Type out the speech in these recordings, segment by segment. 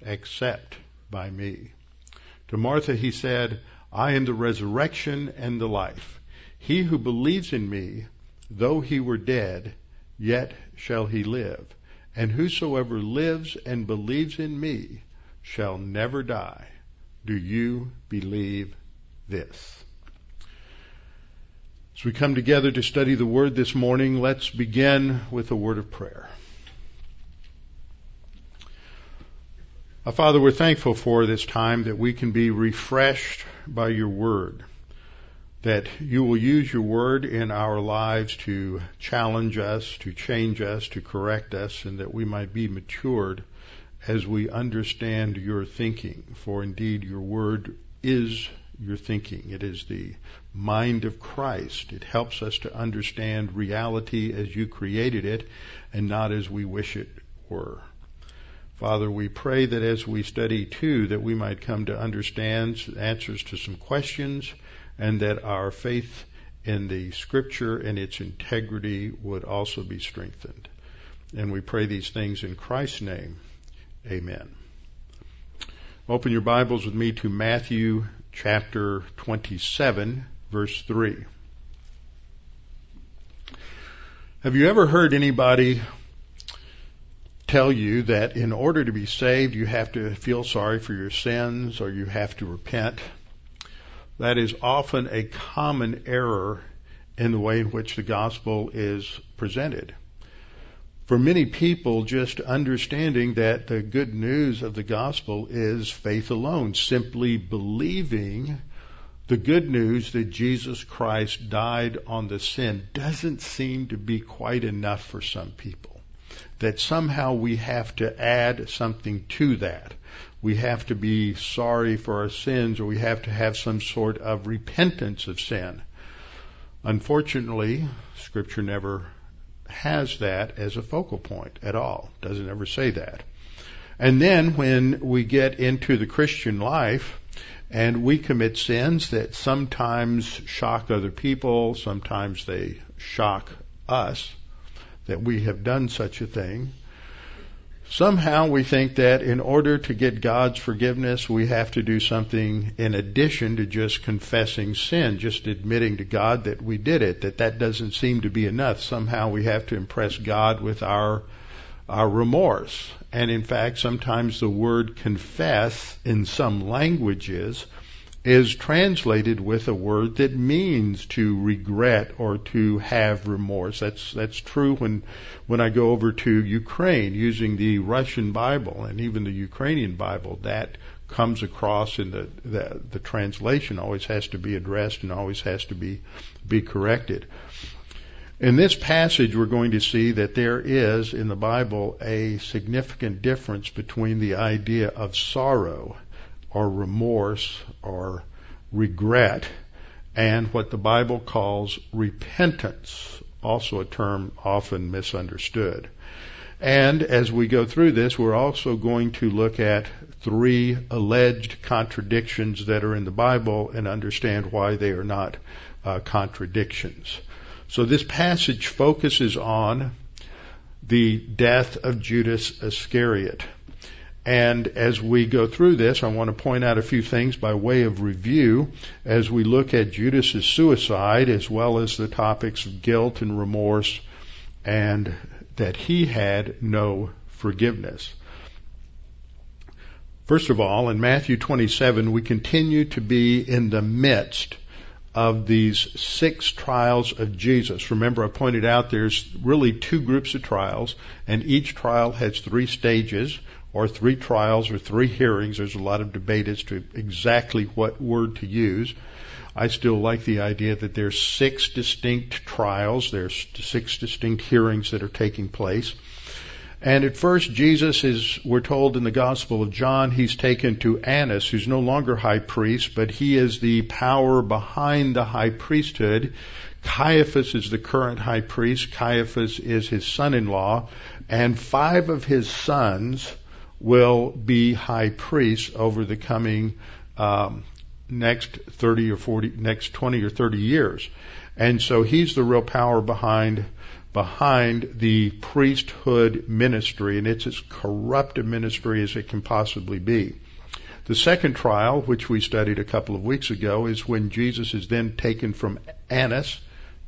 except by me. To Martha he said, I am the resurrection and the life. He who believes in me, though he were dead, yet shall he live. And whosoever lives and believes in me shall never die. Do you believe this? As we come together to study the Word this morning, let's begin with a word of prayer. Uh, Father, we're thankful for this time that we can be refreshed by your Word, that you will use your Word in our lives to challenge us, to change us, to correct us, and that we might be matured as we understand your thinking. For indeed, your Word is your thinking. It is the mind of Christ. It helps us to understand reality as you created it and not as we wish it were. Father, we pray that as we study too, that we might come to understand answers to some questions and that our faith in the scripture and its integrity would also be strengthened. And we pray these things in Christ's name. Amen. Open your Bibles with me to Matthew chapter 27, verse 3. Have you ever heard anybody tell you that in order to be saved, you have to feel sorry for your sins or you have to repent? That is often a common error in the way in which the gospel is presented for many people, just understanding that the good news of the gospel is faith alone, simply believing the good news that Jesus Christ died on the sin doesn't seem to be quite enough for some people. That somehow we have to add something to that. We have to be sorry for our sins or we have to have some sort of repentance of sin. Unfortunately, scripture never has that as a focal point at all. Doesn't ever say that. And then when we get into the Christian life and we commit sins that sometimes shock other people, sometimes they shock us, that we have done such a thing, Somehow we think that in order to get God's forgiveness, we have to do something in addition to just confessing sin, just admitting to God that we did it, that that doesn't seem to be enough. Somehow we have to impress God with our, our remorse. And in fact, sometimes the word confess in some languages is translated with a word that means to regret or to have remorse. That's that's true when when I go over to Ukraine using the Russian Bible and even the Ukrainian Bible. That comes across in the, the the translation always has to be addressed and always has to be be corrected. In this passage, we're going to see that there is in the Bible a significant difference between the idea of sorrow or remorse or regret and what the Bible calls repentance, also a term often misunderstood. And as we go through this, we're also going to look at three alleged contradictions that are in the Bible and understand why they are not uh, contradictions. So this passage focuses on the death of Judas Iscariot. And as we go through this, I want to point out a few things by way of review as we look at Judas's suicide as well as the topics of guilt and remorse and that he had no forgiveness. First of all, in Matthew 27, we continue to be in the midst of these six trials of Jesus. Remember, I pointed out there's really two groups of trials, and each trial has three stages or three trials or three hearings. There's a lot of debate as to exactly what word to use. I still like the idea that there's six distinct trials, there's six distinct hearings that are taking place. And at first, Jesus is, we're told in the Gospel of John, he's taken to Annas, who's no longer high priest, but he is the power behind the high priesthood. Caiaphas is the current high priest. Caiaphas is his son-in-law, and five of his sons will be high priest over the coming um, next 30 or 40, next 20 or 30 years. And so he's the real power behind behind the priesthood ministry, and it's as corrupt a ministry as it can possibly be. The second trial, which we studied a couple of weeks ago, is when Jesus is then taken from Annas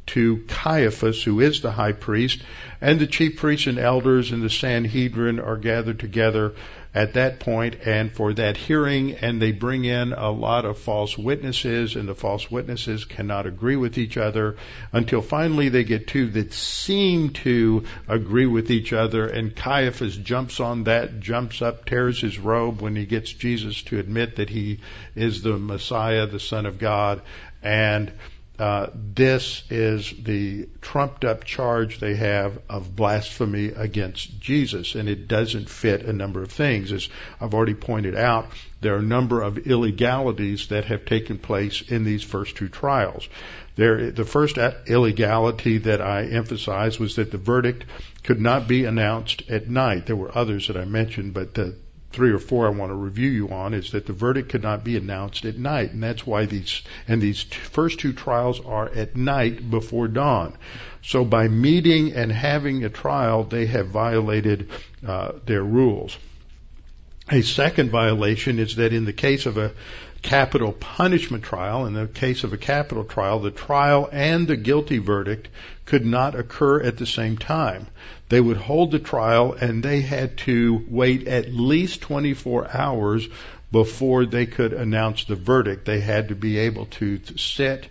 to Caiaphas, who is the high priest, and the chief priests and elders and the Sanhedrin are gathered together at that point and for that hearing and they bring in a lot of false witnesses and the false witnesses cannot agree with each other until finally they get two that seem to agree with each other and Caiaphas jumps on that, jumps up, tears his robe when he gets Jesus to admit that he is the Messiah, the Son of God and uh, this is the trumped up charge they have of blasphemy against Jesus, and it doesn't fit a number of things. As I've already pointed out, there are a number of illegalities that have taken place in these first two trials. There, the first illegality that I emphasized was that the verdict could not be announced at night. There were others that I mentioned, but the three or four I want to review you on is that the verdict could not be announced at night, and that's why these and these t- first two trials are at night before dawn. So by meeting and having a trial, they have violated uh, their rules. A second violation is that in the case of a capital punishment trial, in the case of a capital trial, the trial and the guilty verdict could not occur at the same time. They would hold the trial and they had to wait at least 24 hours before they could announce the verdict. They had to be able to sit,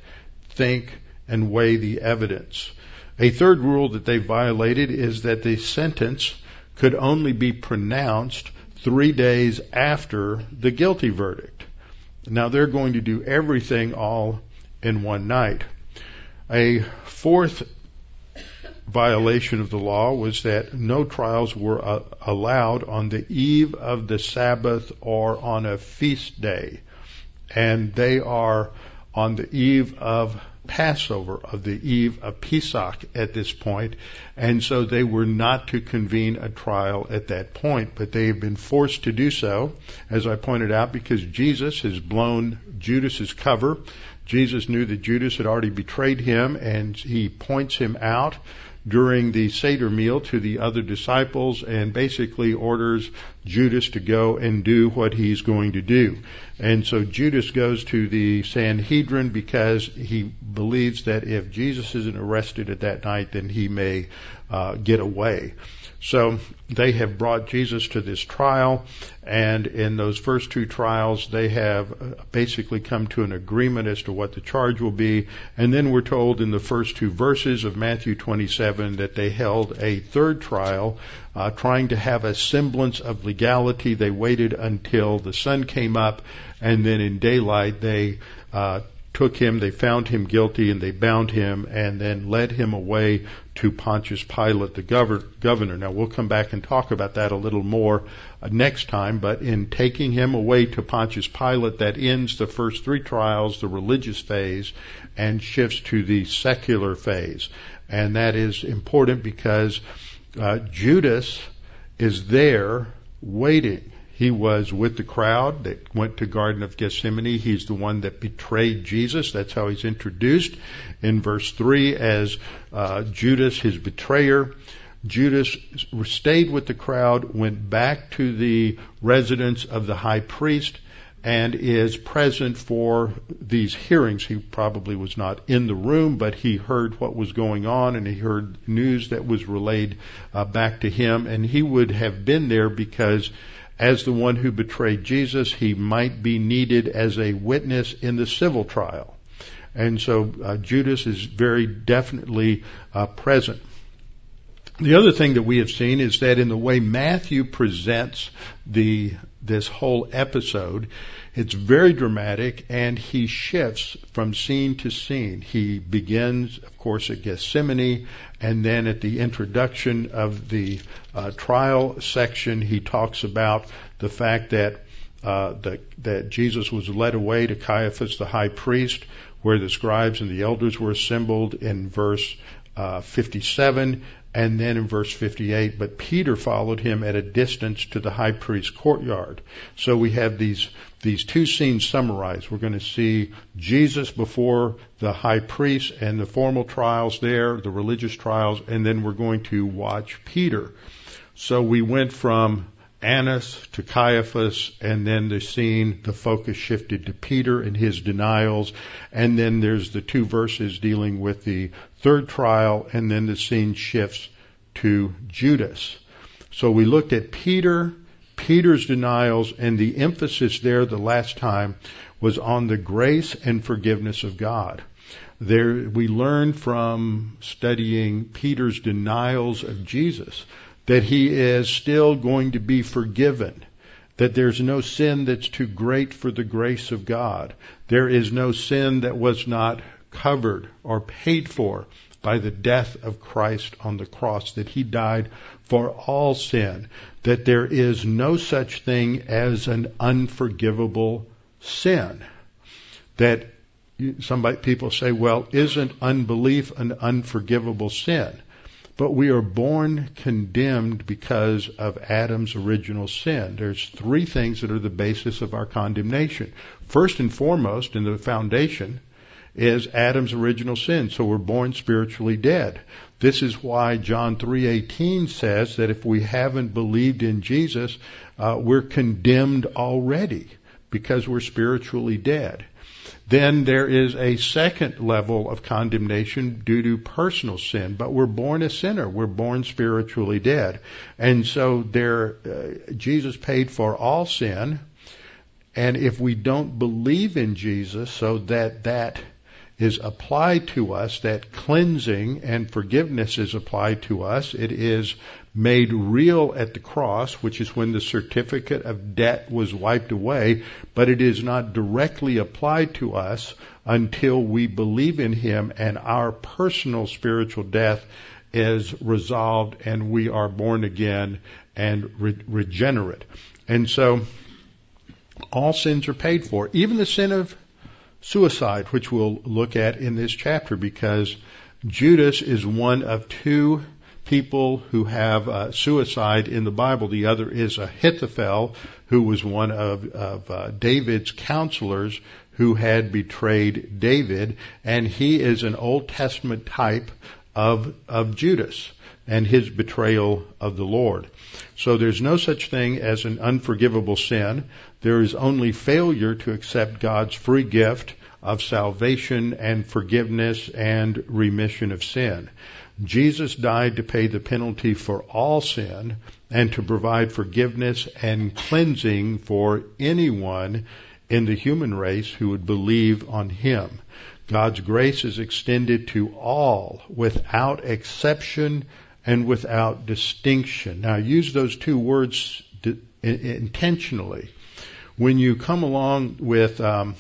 think, and weigh the evidence. A third rule that they violated is that the sentence could only be pronounced three days after the guilty verdict. Now they're going to do everything all in one night. A fourth violation of the law was that no trials were uh, allowed on the eve of the Sabbath or on a feast day. And they are on the eve of Passover, of the eve of Pesach at this point, and so they were not to convene a trial at that point, but they have been forced to do so, as I pointed out, because Jesus has blown Judas's cover. Jesus knew that Judas had already betrayed him, and he points him out during the Seder meal to the other disciples and basically orders Judas to go and do what he's going to do. And so Judas goes to the Sanhedrin because he believes that if Jesus isn't arrested at that night, then he may uh, get away. So they have brought Jesus to this trial, and in those first two trials, they have uh, basically come to an agreement as to what the charge will be. And then we're told in the first two verses of Matthew 27 that they held a third trial, uh, trying to have a semblance of legality. They waited until the sun came up, and then in daylight they uh, took him, they found him guilty, and they bound him, and then led him away to Pontius Pilate, the governor. Now we'll come back and talk about that a little more uh, next time, but in taking him away to Pontius Pilate, that ends the first three trials, the religious phase, and shifts to the secular phase. And that is important because uh, Judas is there waiting. He was with the crowd that went to Garden of Gethsemane. He's the one that betrayed Jesus. That's how he's introduced in verse 3 as uh, Judas, his betrayer. Judas stayed with the crowd, went back to the residence of the high priest, and is present for these hearings. He probably was not in the room, but he heard what was going on and he heard news that was relayed uh, back to him, and he would have been there because as the one who betrayed Jesus, he might be needed as a witness in the civil trial. And so uh, Judas is very definitely uh, present. The other thing that we have seen is that in the way Matthew presents the this whole episode, it's very dramatic and he shifts from scene to scene. He begins, of course, at Gethsemane and then at the introduction of the uh, trial section, he talks about the fact that, uh, that, that Jesus was led away to Caiaphas the high priest where the scribes and the elders were assembled in verse uh, 57 and then in verse 58, but Peter followed him at a distance to the high priest's courtyard. So we have these, these two scenes summarized. We're going to see Jesus before the high priest and the formal trials there, the religious trials, and then we're going to watch Peter. So we went from Annas to Caiaphas, and then the scene, the focus shifted to Peter and his denials, and then there's the two verses dealing with the third trial, and then the scene shifts to Judas. So we looked at Peter, Peter's denials, and the emphasis there the last time was on the grace and forgiveness of God. There, we learned from studying Peter's denials of Jesus that he is still going to be forgiven, that there's no sin that's too great for the grace of God. There is no sin that was not covered or paid for by the death of Christ on the cross, that he died for all sin, that there is no such thing as an unforgivable sin. That some people say, well, isn't unbelief an unforgivable sin? But we are born condemned because of Adam's original sin. There's three things that are the basis of our condemnation. First and foremost, in the foundation, is Adam's original sin. So we're born spiritually dead. This is why John 3:18 says that if we haven't believed in Jesus, uh, we're condemned already because we're spiritually dead. Then there is a second level of condemnation due to personal sin, but we're born a sinner. We're born spiritually dead. And so there, uh, Jesus paid for all sin. And if we don't believe in Jesus so that that is applied to us, that cleansing and forgiveness is applied to us, it is made real at the cross, which is when the certificate of debt was wiped away, but it is not directly applied to us until we believe in Him and our personal spiritual death is resolved and we are born again and re- regenerate. And so, all sins are paid for, even the sin of suicide, which we'll look at in this chapter, because Judas is one of two people who have uh, suicide in the Bible. The other is Ahithophel, who was one of, of uh, David's counselors who had betrayed David, and he is an Old Testament type of of Judas and his betrayal of the Lord. So there's no such thing as an unforgivable sin. There is only failure to accept God's free gift of salvation and forgiveness and remission of sin. Jesus died to pay the penalty for all sin and to provide forgiveness and cleansing for anyone in the human race who would believe on him. God's grace is extended to all without exception and without distinction. Now, use those two words intentionally. When you come along with um,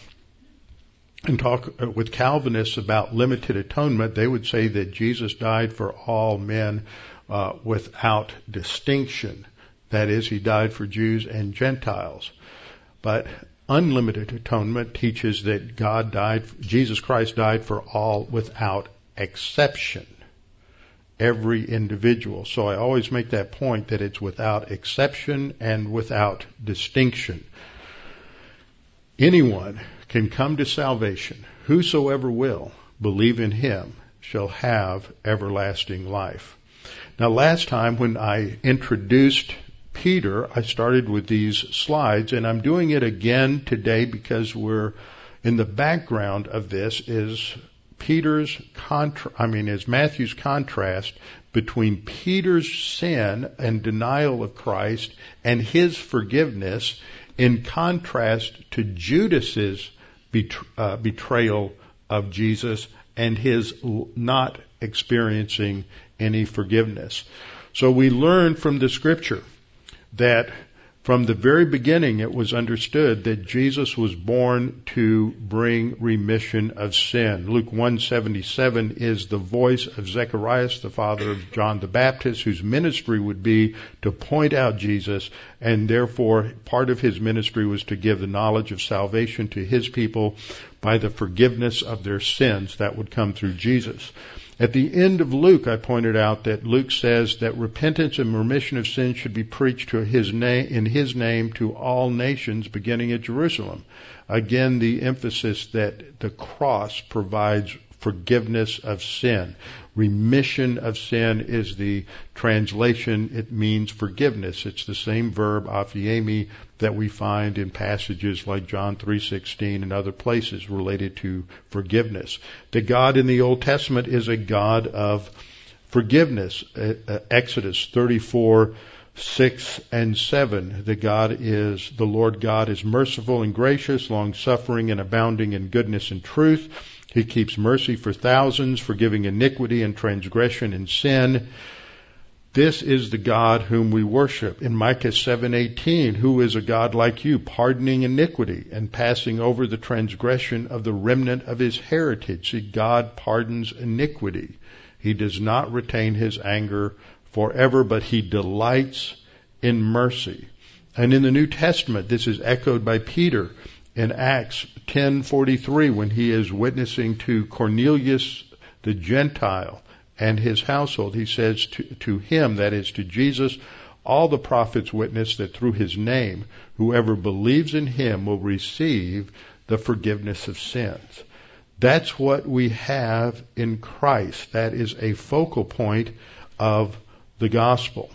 and talk uh, with Calvinists about limited atonement, they would say that Jesus died for all men uh, without distinction. That is, he died for Jews and Gentiles. But unlimited atonement teaches that God died, Jesus Christ died for all without exception. Every individual. So I always make that point that it's without exception and without distinction. Anyone can come to salvation, whosoever will believe in him shall have everlasting life. Now last time when I introduced Peter, I started with these slides and I'm doing it again today because we're in the background of this is Peter's contra- I mean, is Matthew's contrast between Peter's sin and denial of Christ and his forgiveness in contrast to Judas's uh, betrayal of Jesus and his not experiencing any forgiveness. So we learn from the scripture that from the very beginning, it was understood that Jesus was born to bring remission of sin. Luke 177 is the voice of Zacharias, the father of John the Baptist, whose ministry would be to point out Jesus, and therefore part of his ministry was to give the knowledge of salvation to his people by the forgiveness of their sins that would come through Jesus. At the end of Luke, I pointed out that Luke says that repentance and remission of sins should be preached to his name, in his name to all nations beginning at Jerusalem. Again, the emphasis that the cross provides forgiveness of sin. Remission of sin is the translation. It means forgiveness. It's the same verb, aphiemi, that we find in passages like John 3.16 and other places related to forgiveness. The God in the Old Testament is a God of forgiveness. Uh, uh, Exodus 34 6 and 7. The God is, the Lord God is merciful and gracious, long suffering and abounding in goodness and truth he keeps mercy for thousands, forgiving iniquity and transgression and sin. This is the God whom we worship. In Micah 7:18, who is a God like you, pardoning iniquity and passing over the transgression of the remnant of his heritage. See, God pardons iniquity. He does not retain his anger forever, but he delights in mercy. And in the New Testament, this is echoed by Peter in Acts 10:43 when he is witnessing to Cornelius the Gentile and his household he says to, to him that is to Jesus all the prophets witness that through his name whoever believes in him will receive the forgiveness of sins. That's what we have in Christ. That is a focal point of the gospel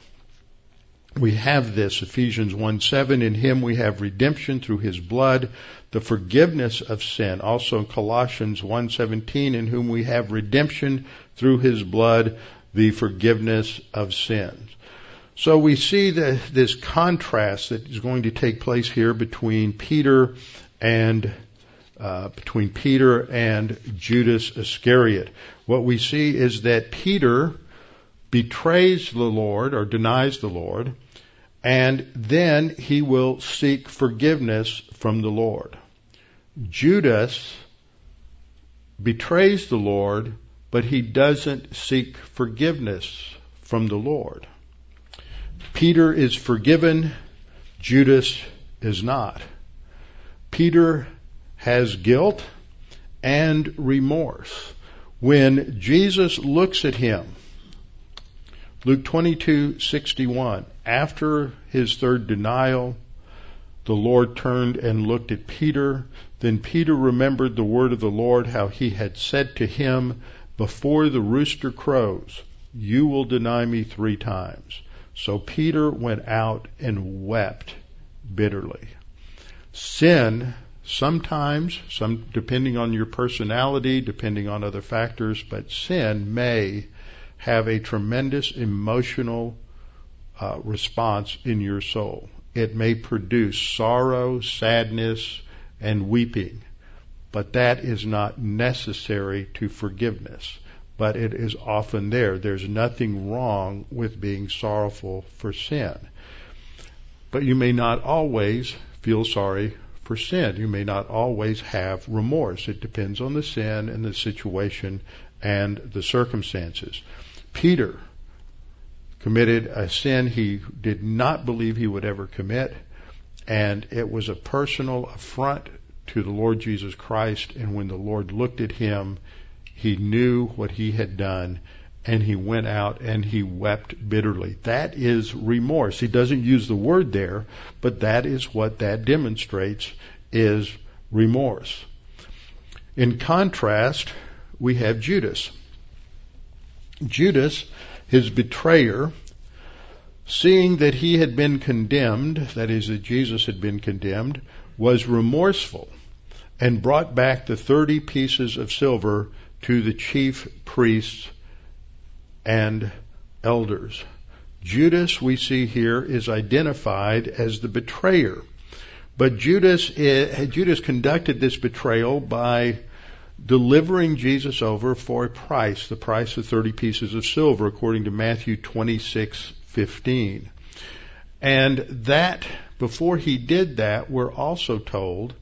we have this Ephesians 1 7 in him we have redemption through his blood the forgiveness of sin also in Colossians 1:17 in whom we have redemption through his blood the forgiveness of sins. So we see that this contrast that is going to take place here between Peter and uh, between Peter and Judas Iscariot. What we see is that Peter betrays the Lord or denies the Lord and then he will seek forgiveness from the Lord. Judas betrays the Lord, but he doesn't seek forgiveness from the Lord. Peter is forgiven, Judas is not. Peter has guilt and remorse. When Jesus looks at him, Luke 22:61 after his third denial the Lord turned and looked at Peter. Then Peter remembered the word of the Lord how he had said to him before the rooster crows you will deny me 3 times. So Peter went out and wept bitterly. Sin sometimes some depending on your personality depending on other factors but sin may have a tremendous emotional uh, response in your soul. It may produce sorrow, sadness, and weeping, but that is not necessary to forgiveness. But it is often there. There's nothing wrong with being sorrowful for sin. But you may not always feel sorry for sin. You may not always have remorse. It depends on the sin and the situation and the circumstances. Peter committed a sin he did not believe he would ever commit, and it was a personal affront to the Lord Jesus Christ. And when the Lord looked at him, he knew what he had done, and he went out and he wept bitterly. That is remorse. He doesn't use the word there, but that is what that demonstrates is remorse. In contrast, we have Judas. Judas, his betrayer, seeing that he had been condemned, that is, that Jesus had been condemned, was remorseful and brought back the thirty pieces of silver to the chief priests and elders. Judas, we see here, is identified as the betrayer. But Judas, eh, Judas conducted this betrayal by delivering Jesus over for a price, the price of 30 pieces of silver, according to Matthew 26:15. And that, before he did that, we're also told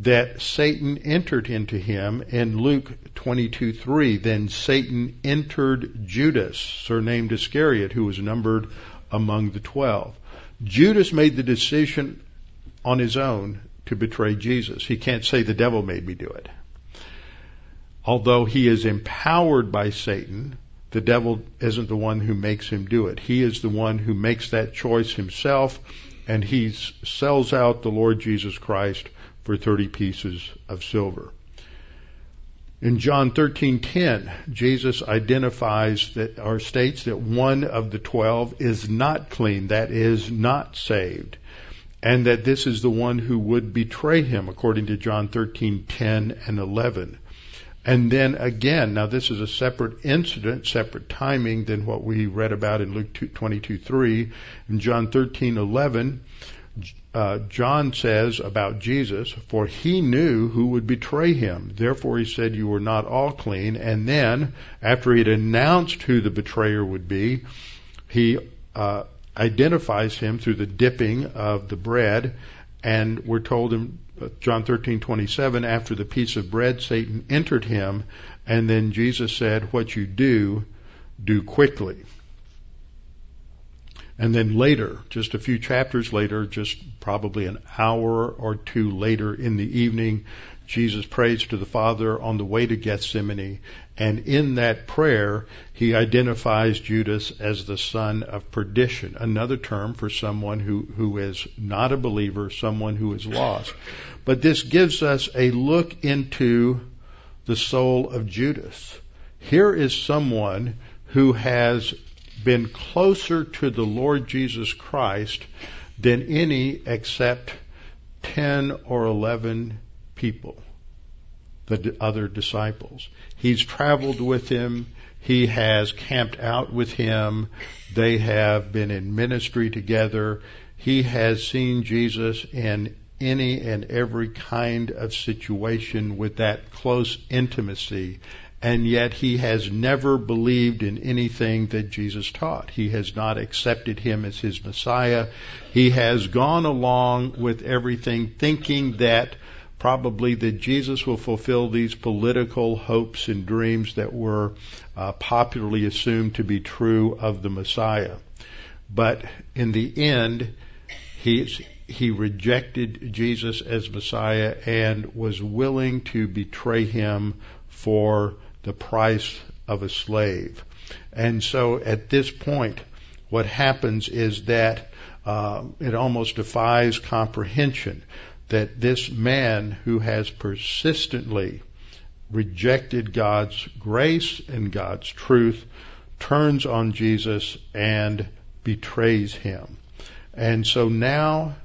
that Satan entered into him in Luke twenty-two 22:3. Then Satan entered Judas, surnamed Iscariot, who was numbered among the twelve. Judas made the decision on his own to betray Jesus. He can't say the devil made me do it. Although he is empowered by Satan, the devil isn't the one who makes him do it. He is the one who makes that choice himself and he sells out the Lord Jesus Christ for 30 pieces of silver. In John 13:10, Jesus identifies that or states that one of the 12 is not clean, that is not saved, and that this is the one who would betray him according to John 13:10 and 11. And then again, now this is a separate incident, separate timing than what we read about in Luke 22:3. In John 13:11, uh, John says about Jesus, for he knew who would betray him. Therefore he said, you were not all clean. And then, after he had announced who the betrayer would be, he uh, identifies him through the dipping of the bread. And we're told in John 13:27, after the piece of bread, Satan entered him, and then Jesus said, "What you do, do quickly." And then later, just a few chapters later, just probably an hour or two later in the evening, Jesus prays to the Father on the way to Gethsemane. And in that prayer, he identifies Judas as the son of perdition, another term for someone who, who is not a believer, someone who is lost. But this gives us a look into the soul of Judas. Here is someone who has been closer to the Lord Jesus Christ than any except 10 or 11 people, the other disciples. He's traveled with him. He has camped out with him. They have been in ministry together. He has seen Jesus in any and every kind of situation with that close intimacy and yet he has never believed in anything that Jesus taught. He has not accepted him as his Messiah. He has gone along with everything thinking that probably that Jesus will fulfill these political hopes and dreams that were uh, popularly assumed to be true of the Messiah. But in the end, he, he rejected Jesus as Messiah and was willing to betray him for the price of a slave. And so at this point, what happens is that uh, it almost defies comprehension that this man who has persistently rejected God's grace and God's truth turns on Jesus and betrays him. And so now,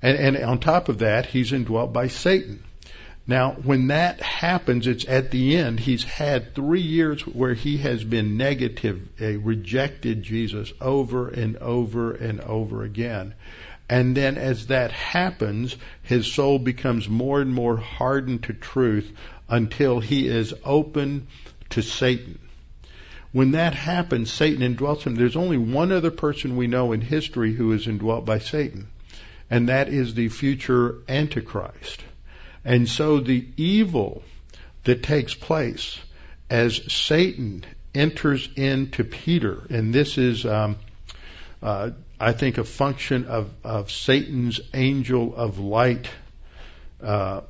and, and on top of that, he's indwelt by Satan. Now, when that happens, it's at the end. He's had three years where he has been negative, uh, rejected Jesus over and over and over again. And then as that happens, his soul becomes more and more hardened to truth until he is open to Satan. When that happens, Satan indwells him. There's only one other person we know in history who is indwelt by Satan, and that is the future Antichrist. And so the evil that takes place as Satan enters into Peter, and this is, um, uh, I think, a function of, of Satan's angel of light uh,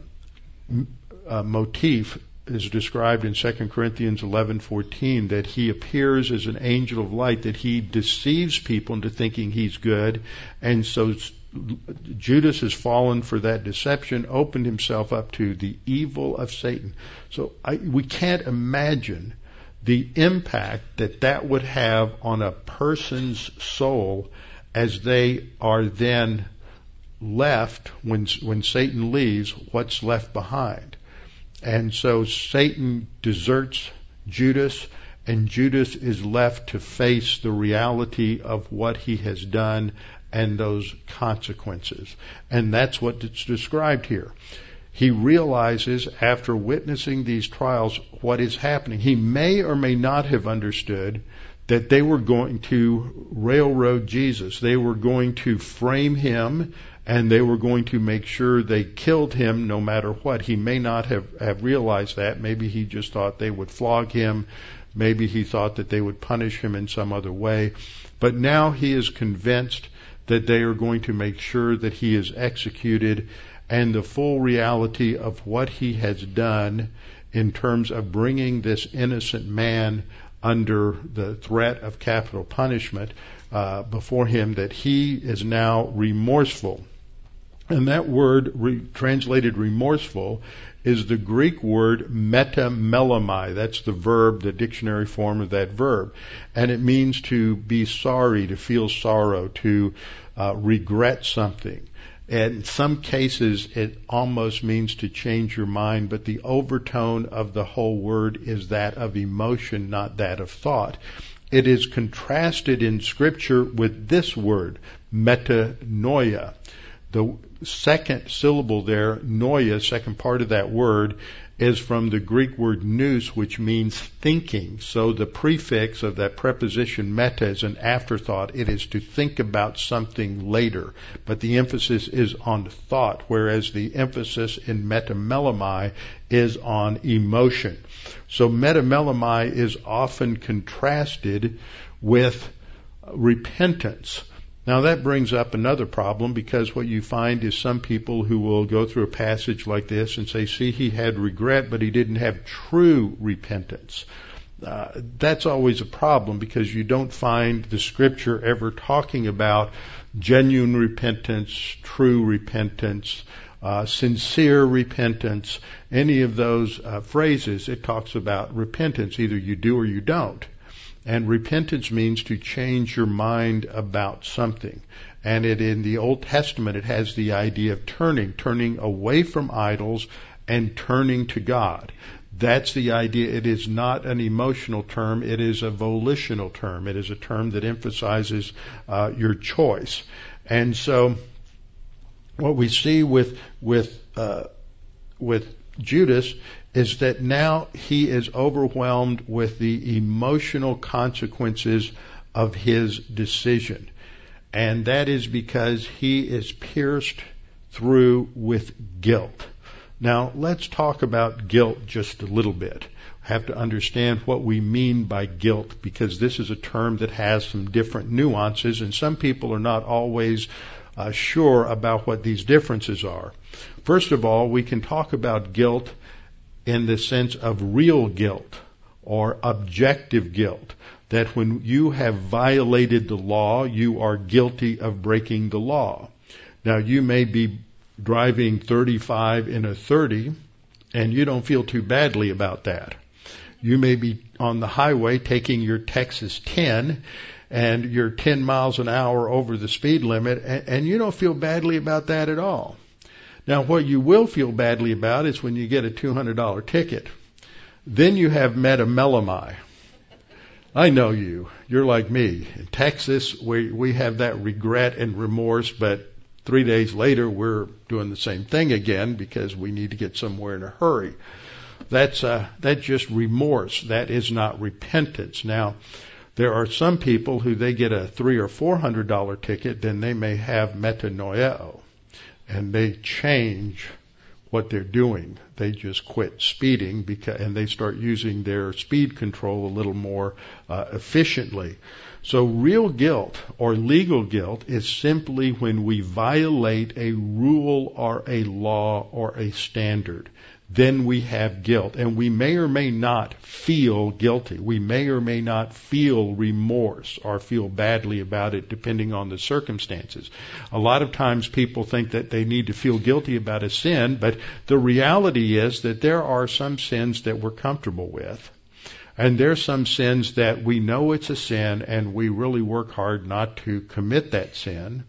uh, motif is described in 2 Corinthians 11:14 that he appears as an angel of light that he deceives people into thinking he's good and so Judas has fallen for that deception, opened himself up to the evil of Satan. So I, we can't imagine the impact that that would have on a person's soul as they are then left when when Satan leaves what's left behind. And so Satan deserts Judas and Judas is left to face the reality of what he has done and those consequences. And that's what it's described here. he realizes after witnessing these trials what is happening. He may or may not have understood that they were going to railroad Jesus. They were going to frame him and they were going to make sure they killed him no matter what. He may not have, have realized that. Maybe he just thought they would flog him. Maybe he thought that they would punish him in some other way. But now he is convinced that they are going to make sure that he is executed and the full reality of what he has done in terms of bringing this innocent man under the threat of capital punishment uh, before him that he is now remorseful and that word re- translated remorseful is the Greek word metamelomai. That's the verb, the dictionary form of that verb. And it means to be sorry, to feel sorrow, to uh, regret something. In some cases, it almost means to change your mind, but the overtone of the whole word is that of emotion, not that of thought. It is contrasted in Scripture with this word, metanoia. The second syllable there, noia, second part of that word, is from the Greek word nous, which means thinking. So the prefix of that preposition meta is an afterthought. It is to think about something later. But the emphasis is on thought, whereas the emphasis in metamelomai is on emotion. So metamelomai is often contrasted with repentance. Now that brings up another problem because what you find is some people who will go through a passage like this and say, see, he had regret, but he didn't have true repentance. Uh, that's always a problem because you don't find the scripture ever talking about genuine repentance, true repentance, uh, sincere repentance, any of those uh, phrases. It talks about repentance. Either you do or you don't. And repentance means to change your mind about something. And it in the Old Testament it has the idea of turning, turning away from idols and turning to God. That's the idea. It is not an emotional term. It is a volitional term. It is a term that emphasizes uh, your choice. And so, what we see with with uh, with Judas is that now he is overwhelmed with the emotional consequences of his decision. And that is because he is pierced through with guilt. Now, let's talk about guilt just a little bit. Have to understand what we mean by guilt because this is a term that has some different nuances and some people are not always uh, sure about what these differences are. First of all, we can talk about guilt in the sense of real guilt or objective guilt. That when you have violated the law, you are guilty of breaking the law. Now you may be driving 35 in a 30 and you don't feel too badly about that. You may be on the highway taking your Texas 10 and you're 10 miles an hour over the speed limit and, you don't feel badly about that at all. Now, what you will feel badly about is when you get a $200 ticket. Then you have metamelomai. I know you. You're like me. In Texas, we, we have that regret and remorse, but three days later, we're doing the same thing again because we need to get somewhere in a hurry. That's, uh, that's just remorse. That is not repentance. Now, there are some people who they get a three or four hundred dollar ticket, then they may have metanoia and they change what they're doing. They just quit speeding because, and they start using their speed control a little more uh, efficiently. So real guilt or legal guilt is simply when we violate a rule or a law or a standard then we have guilt. And we may or may not feel guilty. We may or may not feel remorse or feel badly about it depending on the circumstances. A lot of times people think that they need to feel guilty about a sin, but the reality is that there are some sins that we're comfortable with. And there's some sins that we know it's a sin and we really work hard not to commit that sin.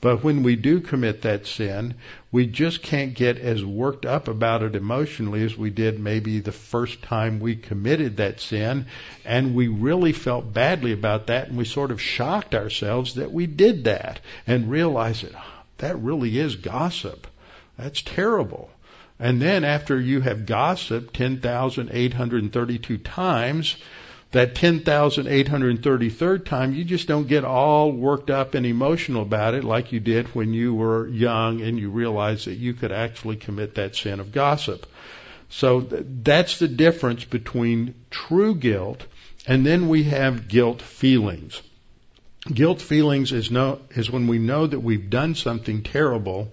But when we do commit that sin, we just can't get as worked up about it emotionally as we did maybe the first time we committed that sin. And we really felt badly about that and we sort of shocked ourselves that we did that and realized that ah, that really is gossip. That's terrible. And then after you have gossiped 10,832 times, that 10,833rd time, you just don't get all worked up and emotional about it like you did when you were young and you realized that you could actually commit that sin of gossip. So that's the difference between true guilt and then we have guilt feelings. Guilt feelings is no, is when we know that we've done something terrible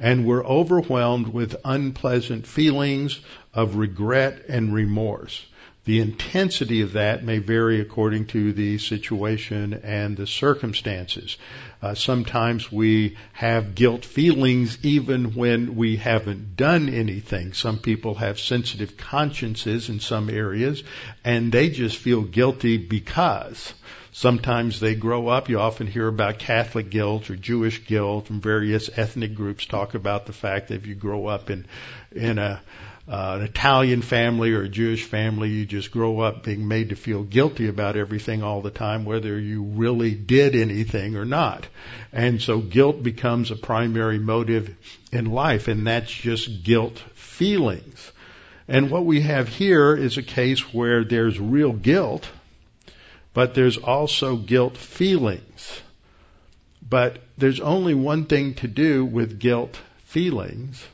and we're overwhelmed with unpleasant feelings of regret and remorse. The intensity of that may vary according to the situation and the circumstances. Uh, sometimes we have guilt feelings even when we haven't done anything. Some people have sensitive consciences in some areas and they just feel guilty because. Sometimes they grow up. You often hear about Catholic guilt or Jewish guilt, and various ethnic groups talk about the fact that if you grow up in in a uh, an Italian family or a Jewish family, you just grow up being made to feel guilty about everything all the time, whether you really did anything or not. And so guilt becomes a primary motive in life, and that's just guilt feelings. And what we have here is a case where there's real guilt, but there's also guilt feelings. But there's only one thing to do with guilt feelings,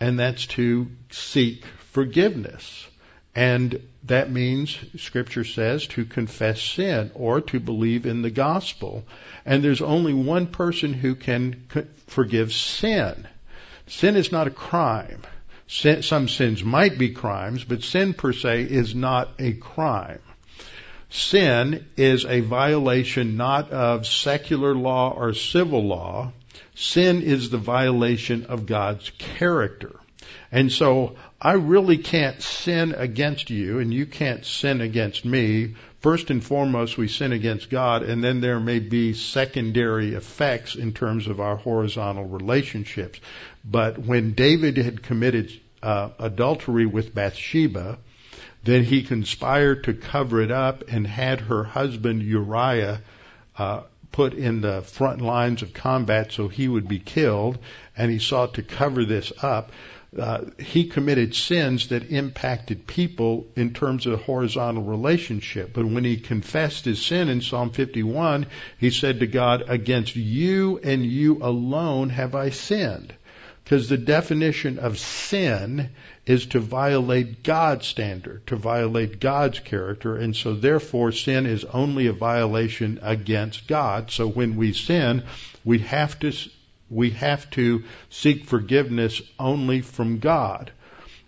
and that's to seek forgiveness. And that means, Scripture says, to confess sin or to believe in the gospel. And there's only one person who can forgive sin. Sin is not a crime. Sin, some sins might be crimes, but sin per se is not a crime. Sin is a violation not of secular law or civil law, Sin is the violation of God's character. And so I really can't sin against you and you can't sin against me. First and foremost, we sin against God and then there may be secondary effects in terms of our horizontal relationships. But when David had committed uh, adultery with Bathsheba, then he conspired to cover it up and had her husband Uriah uh, put in the front lines of combat so he would be killed, and he sought to cover this up. Uh, he committed sins that impacted people in terms of horizontal relationship. But when he confessed his sin in Psalm 51, he said to God, Against you and you alone have I sinned. Because the definition of sin is to violate God's standard, to violate God's character, and so therefore sin is only a violation against God. So when we sin, we have to we have to seek forgiveness only from God.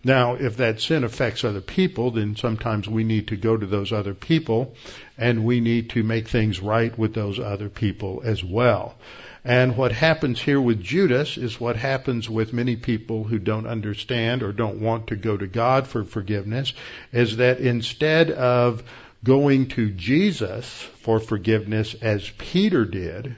Now, if that sin affects other people, then sometimes we need to go to those other people and we need to make things right with those other people as well. And what happens here with Judas is what happens with many people who don't understand or don't want to go to God for forgiveness is that instead of going to Jesus for forgiveness as Peter did,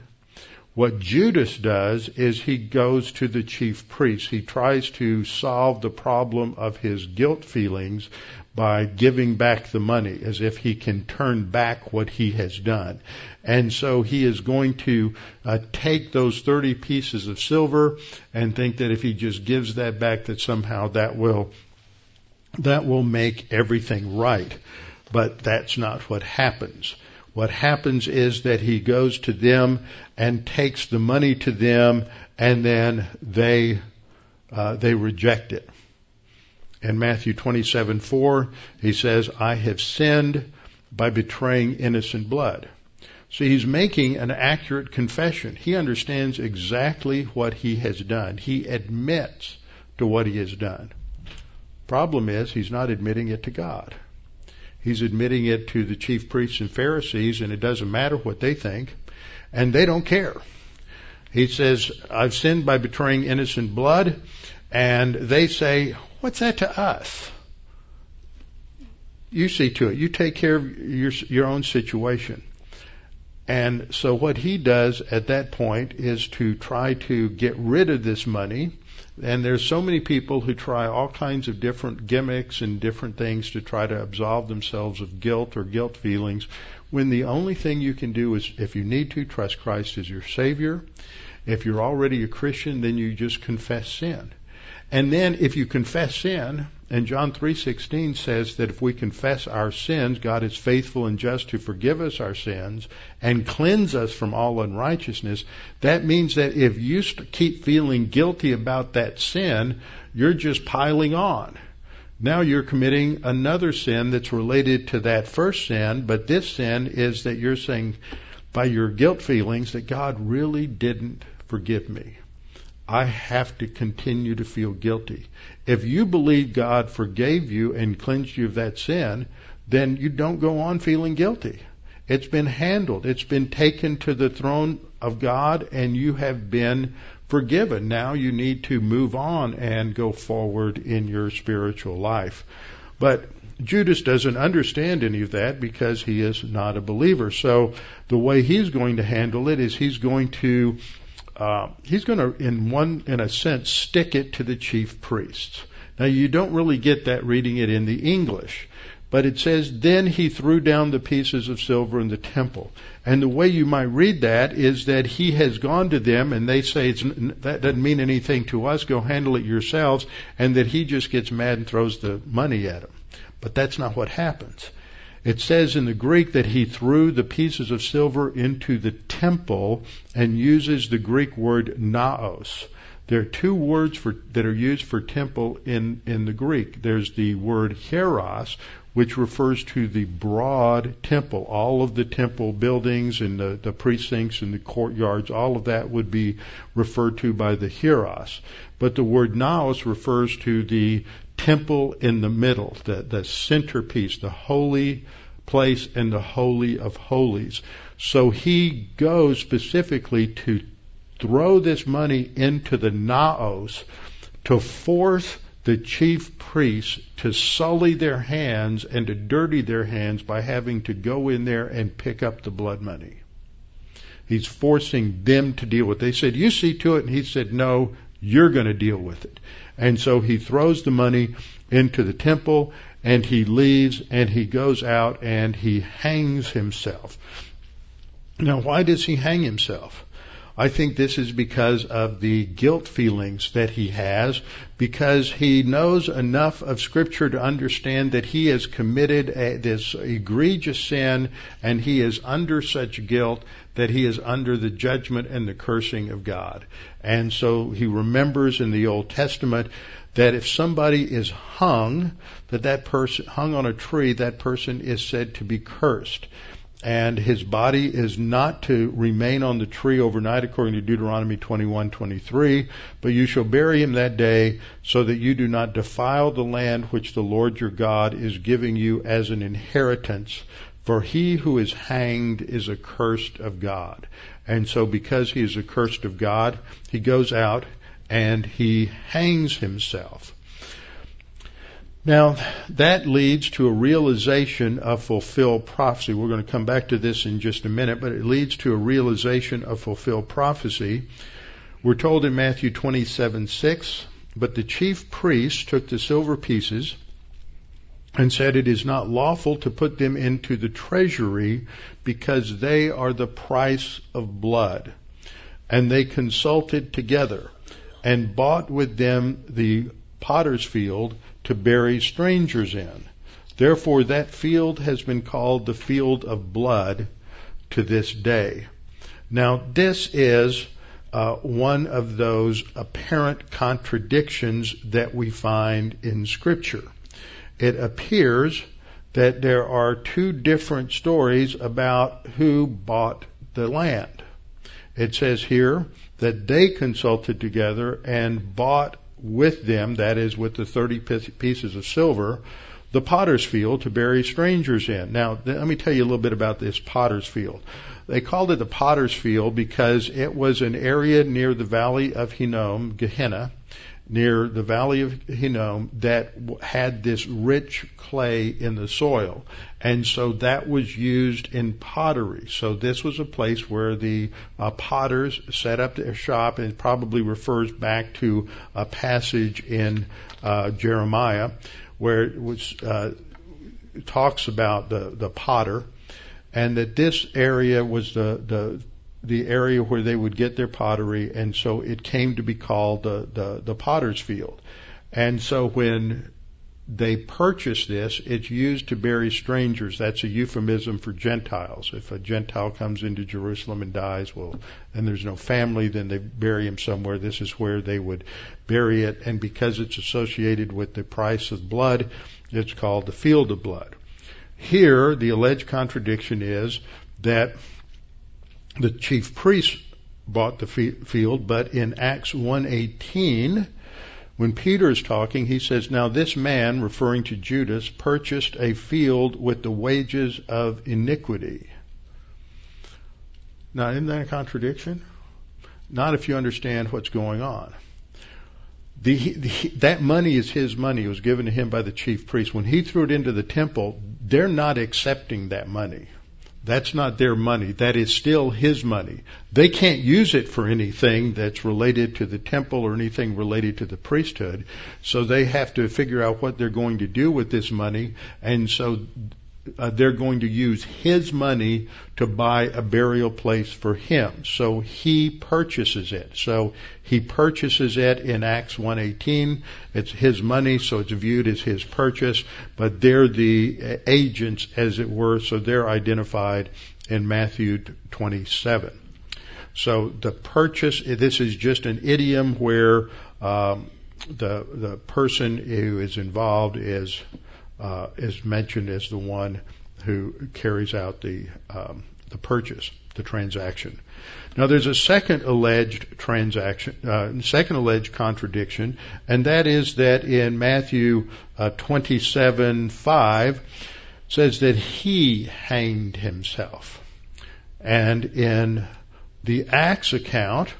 what Judas does is he goes to the chief priest. He tries to solve the problem of his guilt feelings by giving back the money as if he can turn back what he has done. And so he is going to uh, take those 30 pieces of silver and think that if he just gives that back that somehow that will that will make everything right. But that's not what happens. What happens is that he goes to them and takes the money to them and then they uh, they reject it in Matthew 27 4, he says, I have sinned by betraying innocent blood. So he's making an accurate confession. He understands exactly what he has done. He admits to what he has done. Problem is, he's not admitting it to God. He's admitting it to the chief priests and Pharisees, and it doesn't matter what they think, and they don't care. He says, I've sinned by betraying innocent blood, and they say, What's that to us? You see to it. You take care of your, your own situation. And so what he does at that point is to try to get rid of this money. And there's so many people who try all kinds of different gimmicks and different things to try to absolve themselves of guilt or guilt feelings when the only thing you can do is if you need to trust Christ as your savior. If you're already a Christian, then you just confess sin. And then if you confess sin, and John 3:16 says that if we confess our sins, God is faithful and just to forgive us our sins and cleanse us from all unrighteousness. That means that if you keep feeling guilty about that sin, you're just piling on. Now you're committing another sin that's related to that first sin, but this sin is that you're saying by your guilt feelings that God really didn't forgive me. I have to continue to feel guilty. If you believe God forgave you and cleansed you of that sin, then you don't go on feeling guilty. It's been handled. It's been taken to the throne of God and you have been forgiven. Now you need to move on and go forward in your spiritual life. But Judas doesn't understand any of that because he is not a believer. So the way he's going to handle it is he's going to uh, he's going to, in one, in a sense, stick it to the chief priests. Now you don't really get that reading it in the English, but it says, then he threw down the pieces of silver in the temple. And the way you might read that is that he has gone to them and they say that doesn't mean anything to us, go handle it yourselves, and that he just gets mad and throws the money at them. But that's not what happens. It says in the Greek that he threw the pieces of silver into the temple and uses the Greek word naos. There are two words for, that are used for temple in, in the Greek. There's the word hieron, which refers to the broad temple. All of the temple buildings and the, the precincts and the courtyards, all of that would be referred to by the hieron. But the word naos refers to the temple in the middle, the, the centerpiece, the holy place and the holy of holies. So he goes specifically to throw this money into the naos to force the chief priests to sully their hands and to dirty their hands by having to go in there and pick up the blood money. He's forcing them to deal with it. They said, you see to it. And he said, no, you're going to deal with it. And so he throws the money into the temple and he leaves and he goes out and he hangs himself. Now, why does he hang himself? I think this is because of the guilt feelings that he has, because he knows enough of Scripture to understand that he has committed a, this egregious sin and he is under such guilt that he is under the judgment and the cursing of God. And so he remembers in the Old Testament that if somebody is hung, that that person hung on a tree, that person is said to be cursed. And his body is not to remain on the tree overnight according to Deuteronomy 21:23, but you shall bury him that day so that you do not defile the land which the Lord your God is giving you as an inheritance. For he who is hanged is accursed of God. And so because he is accursed of God, he goes out and he hangs himself. Now, that leads to a realization of fulfilled prophecy. We're going to come back to this in just a minute, but it leads to a realization of fulfilled prophecy. We're told in Matthew 27 6, but the chief priests took the silver pieces and said, It is not lawful to put them into the treasury because they are the price of blood. And they consulted together and bought with them the potter's field to bury strangers in. Therefore that field has been called the field of blood to this day. Now this is uh, one of those apparent contradictions that we find in scripture. It appears that there are two different stories about who bought the land. It says here that they consulted together and bought with them, that is, with the 30 pieces of silver, the potter's field to bury strangers in. Now, let me tell you a little bit about this potter's field. They called it the potter's field because it was an area near the valley of Hinnom, Gehenna, near the valley of Hinnom that had this rich clay in the soil. And so that was used in pottery. So this was a place where the uh, potters set up their shop and it probably refers back to a passage in uh, Jeremiah where it was, uh, talks about the, the potter and that this area was the, the the area where they would get their pottery, and so it came to be called the, the, the potter's field. And so when they purchase this, it's used to bury strangers. That's a euphemism for Gentiles. If a Gentile comes into Jerusalem and dies, well, and there's no family, then they bury him somewhere. This is where they would bury it. And because it's associated with the price of blood, it's called the field of blood. Here, the alleged contradiction is that the chief priest bought the field, but in Acts 118, when Peter is talking, he says, Now this man, referring to Judas, purchased a field with the wages of iniquity. Now, isn't that a contradiction? Not if you understand what's going on. The, the, that money is his money. It was given to him by the chief priest. When he threw it into the temple, they're not accepting that money. That's not their money. That is still his money. They can't use it for anything that's related to the temple or anything related to the priesthood. So they have to figure out what they're going to do with this money. And so uh, they're going to use his money to buy a burial place for him. So he purchases it. So he purchases it in Acts 1:18. It's his money, so it's viewed as his purchase, but they're the agents as it were, so they're identified in Matthew 27. So the purchase, this is just an idiom where um, the the person who is involved is uh, is mentioned as the one who carries out the um, the purchase, the transaction. Now, there's a second alleged transaction, uh, second alleged contradiction, and that is that in Matthew uh, 27 5 says that he hanged himself, and in the Acts account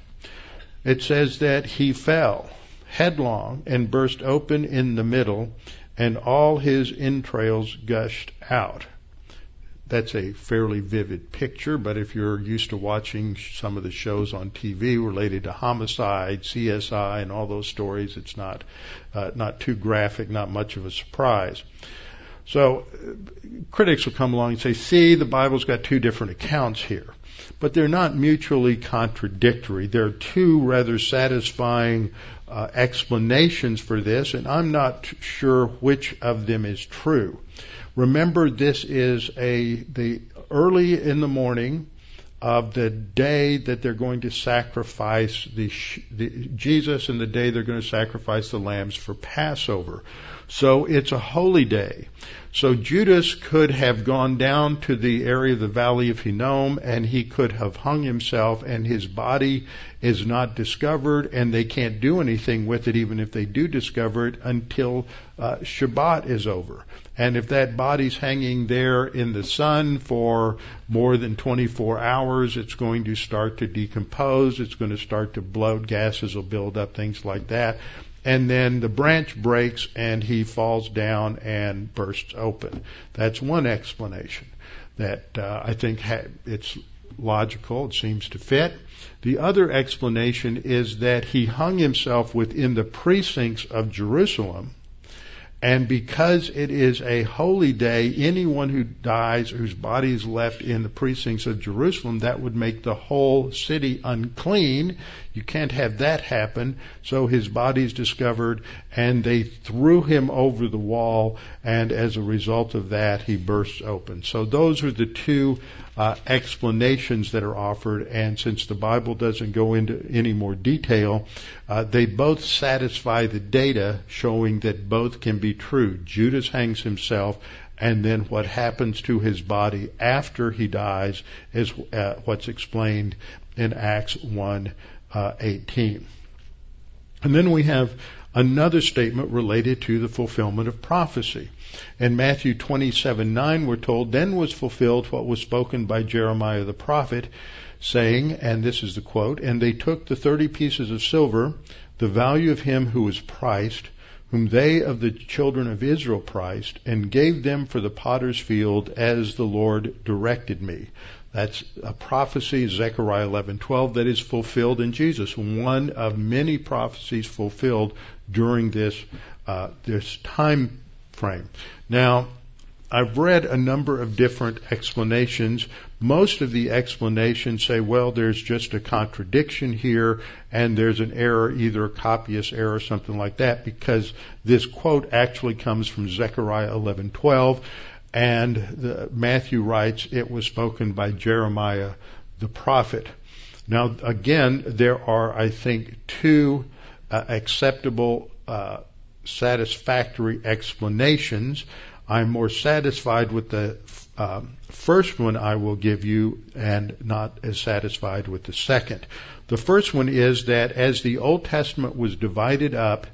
it says that he fell headlong and burst open in the middle and all his entrails gushed out. That's a fairly vivid picture, but if you're used to watching some of the shows on TV related to homicide, CSI, and all those stories, it's not uh, not too graphic, not much of a surprise. So critics will come along and say, "See, the Bible's got two different accounts here." But they're not mutually contradictory. They're two rather satisfying uh, explanations for this, and I'm not sure which of them is true. Remember, this is a the early in the morning of the day that they're going to sacrifice the, the, Jesus and the day they're going to sacrifice the lambs for Passover. So it's a holy day. So Judas could have gone down to the area of the valley of Hinnom and he could have hung himself and his body is not discovered and they can't do anything with it even if they do discover it until uh, Shabbat is over. And if that body's hanging there in the sun for more than 24 hours, it's going to start to decompose. It's going to start to bloat. Gases will build up, things like that and then the branch breaks and he falls down and bursts open. That's one explanation that uh, I think ha- it's logical. It seems to fit. The other explanation is that he hung himself within the precincts of Jerusalem and because it is a holy day, anyone who dies, whose body is left in the precincts of Jerusalem, that would make the whole city unclean. You can't have that happen. So his body is discovered and they threw him over the wall and as a result of that he bursts open. So those are the two uh, explanations that are offered, and since the Bible doesn't go into any more detail, uh, they both satisfy the data showing that both can be true. Judas hangs himself, and then what happens to his body after he dies is uh, what's explained in Acts 1 uh, 18. And then we have another statement related to the fulfillment of prophecy. In Matthew 27 9, we're told, Then was fulfilled what was spoken by Jeremiah the prophet, saying, and this is the quote, And they took the thirty pieces of silver, the value of him who was priced, whom they of the children of Israel priced, and gave them for the potter's field as the Lord directed me. That's a prophecy, Zechariah 11:12, that is fulfilled in Jesus. One of many prophecies fulfilled during this uh, this time frame. Now, I've read a number of different explanations. most of the explanations say, well, there's just a contradiction here and there's an error, either a copyist error or something like that, because this quote actually comes from Zechariah 11:12 and the, Matthew writes it was spoken by Jeremiah the prophet. Now, again, there are, I think, two uh, acceptable, uh, satisfactory explanations. I'm more satisfied with the uh, first one I will give you and not as satisfied with the second. The first one is that as the Old Testament was divided up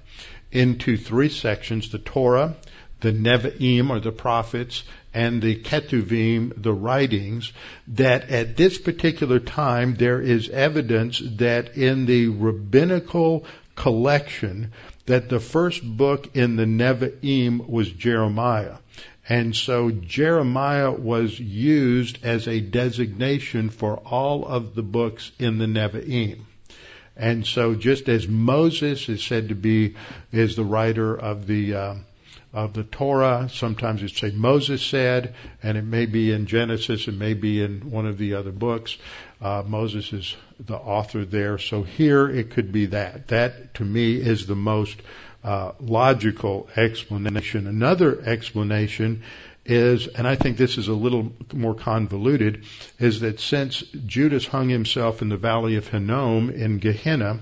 into three sections, the Torah, the Nevi'im or the prophets, and the Ketuvim, the writings, that at this particular time there is evidence that in the rabbinical collection that the first book in the Nevi'im was Jeremiah. And so Jeremiah was used as a designation for all of the books in the Nevi'im. And so just as Moses is said to be, is the writer of the, uh, of the Torah. Sometimes it say Moses said, and it may be in Genesis, it may be in one of the other books. Uh, Moses is the author there, so here it could be that. That to me is the most uh, logical explanation. Another explanation is, and I think this is a little more convoluted, is that since Judas hung himself in the valley of Hinnom in Gehenna,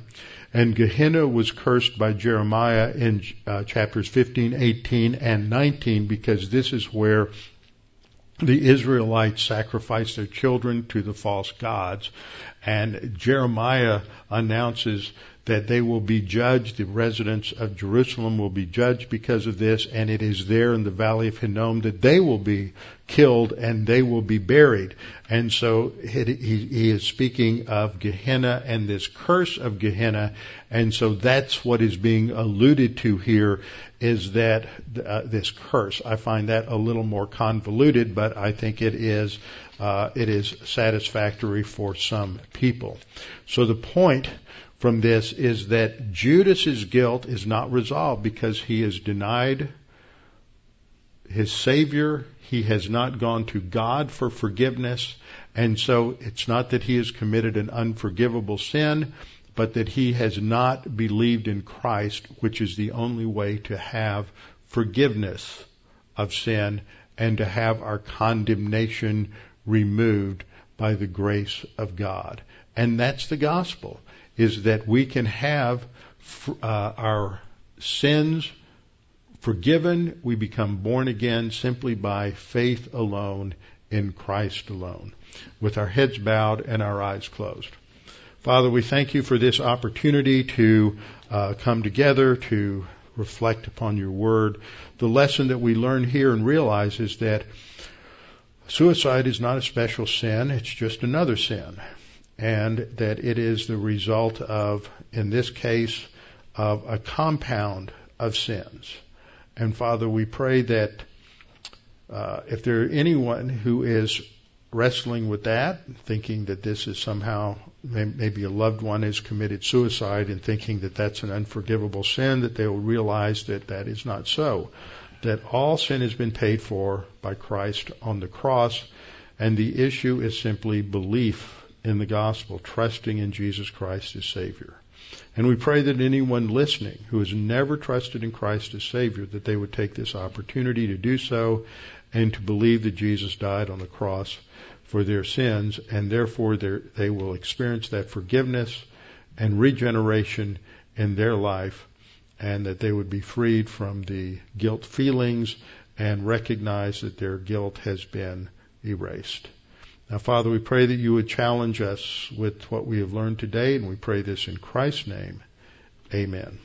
and Gehenna was cursed by Jeremiah in uh, chapters 15, 18, and 19 because this is where the Israelites sacrificed their children to the false gods. And Jeremiah announces that they will be judged, the residents of Jerusalem will be judged because of this, and it is there in the valley of Hinnom that they will be killed and they will be buried. And so he, is speaking of Gehenna and this curse of Gehenna, and so that's what is being alluded to here is that uh, this curse. I find that a little more convoluted, but I think it is uh, it is satisfactory for some people. So the point from this is that Judas's guilt is not resolved because he has denied his Savior. He has not gone to God for forgiveness. And so it's not that he has committed an unforgivable sin, but that he has not believed in Christ, which is the only way to have forgiveness of sin and to have our condemnation removed by the grace of God. And that's the gospel is that we can have uh, our sins forgiven. We become born again simply by faith alone in Christ alone, with our heads bowed and our eyes closed. Father, we thank you for this opportunity to uh, come together to reflect upon your word. The lesson that we learn here and realize is that suicide is not a special sin, it's just another sin and that it is the result of, in this case, of a compound of sins. And Father, we pray that uh, if there are anyone who is wrestling with that, thinking that this is somehow maybe a loved one has committed suicide and thinking that that's an unforgivable sin, that they will realize that that is not so. That all sin has been paid for by Christ on the cross, and the issue is simply belief in the gospel, trusting in Jesus Christ as Savior. And we pray that anyone listening who has never trusted in Christ as Savior, that they would take this opportunity to do so and to believe that Jesus died on the cross for their sins, and therefore they will experience that forgiveness and regeneration in their life, and that they would be freed from the guilt feelings and recognize that their guilt has been erased. Now, Father, we pray that you would challenge us with what we have learned today, and we pray this in Christ's name. Amen.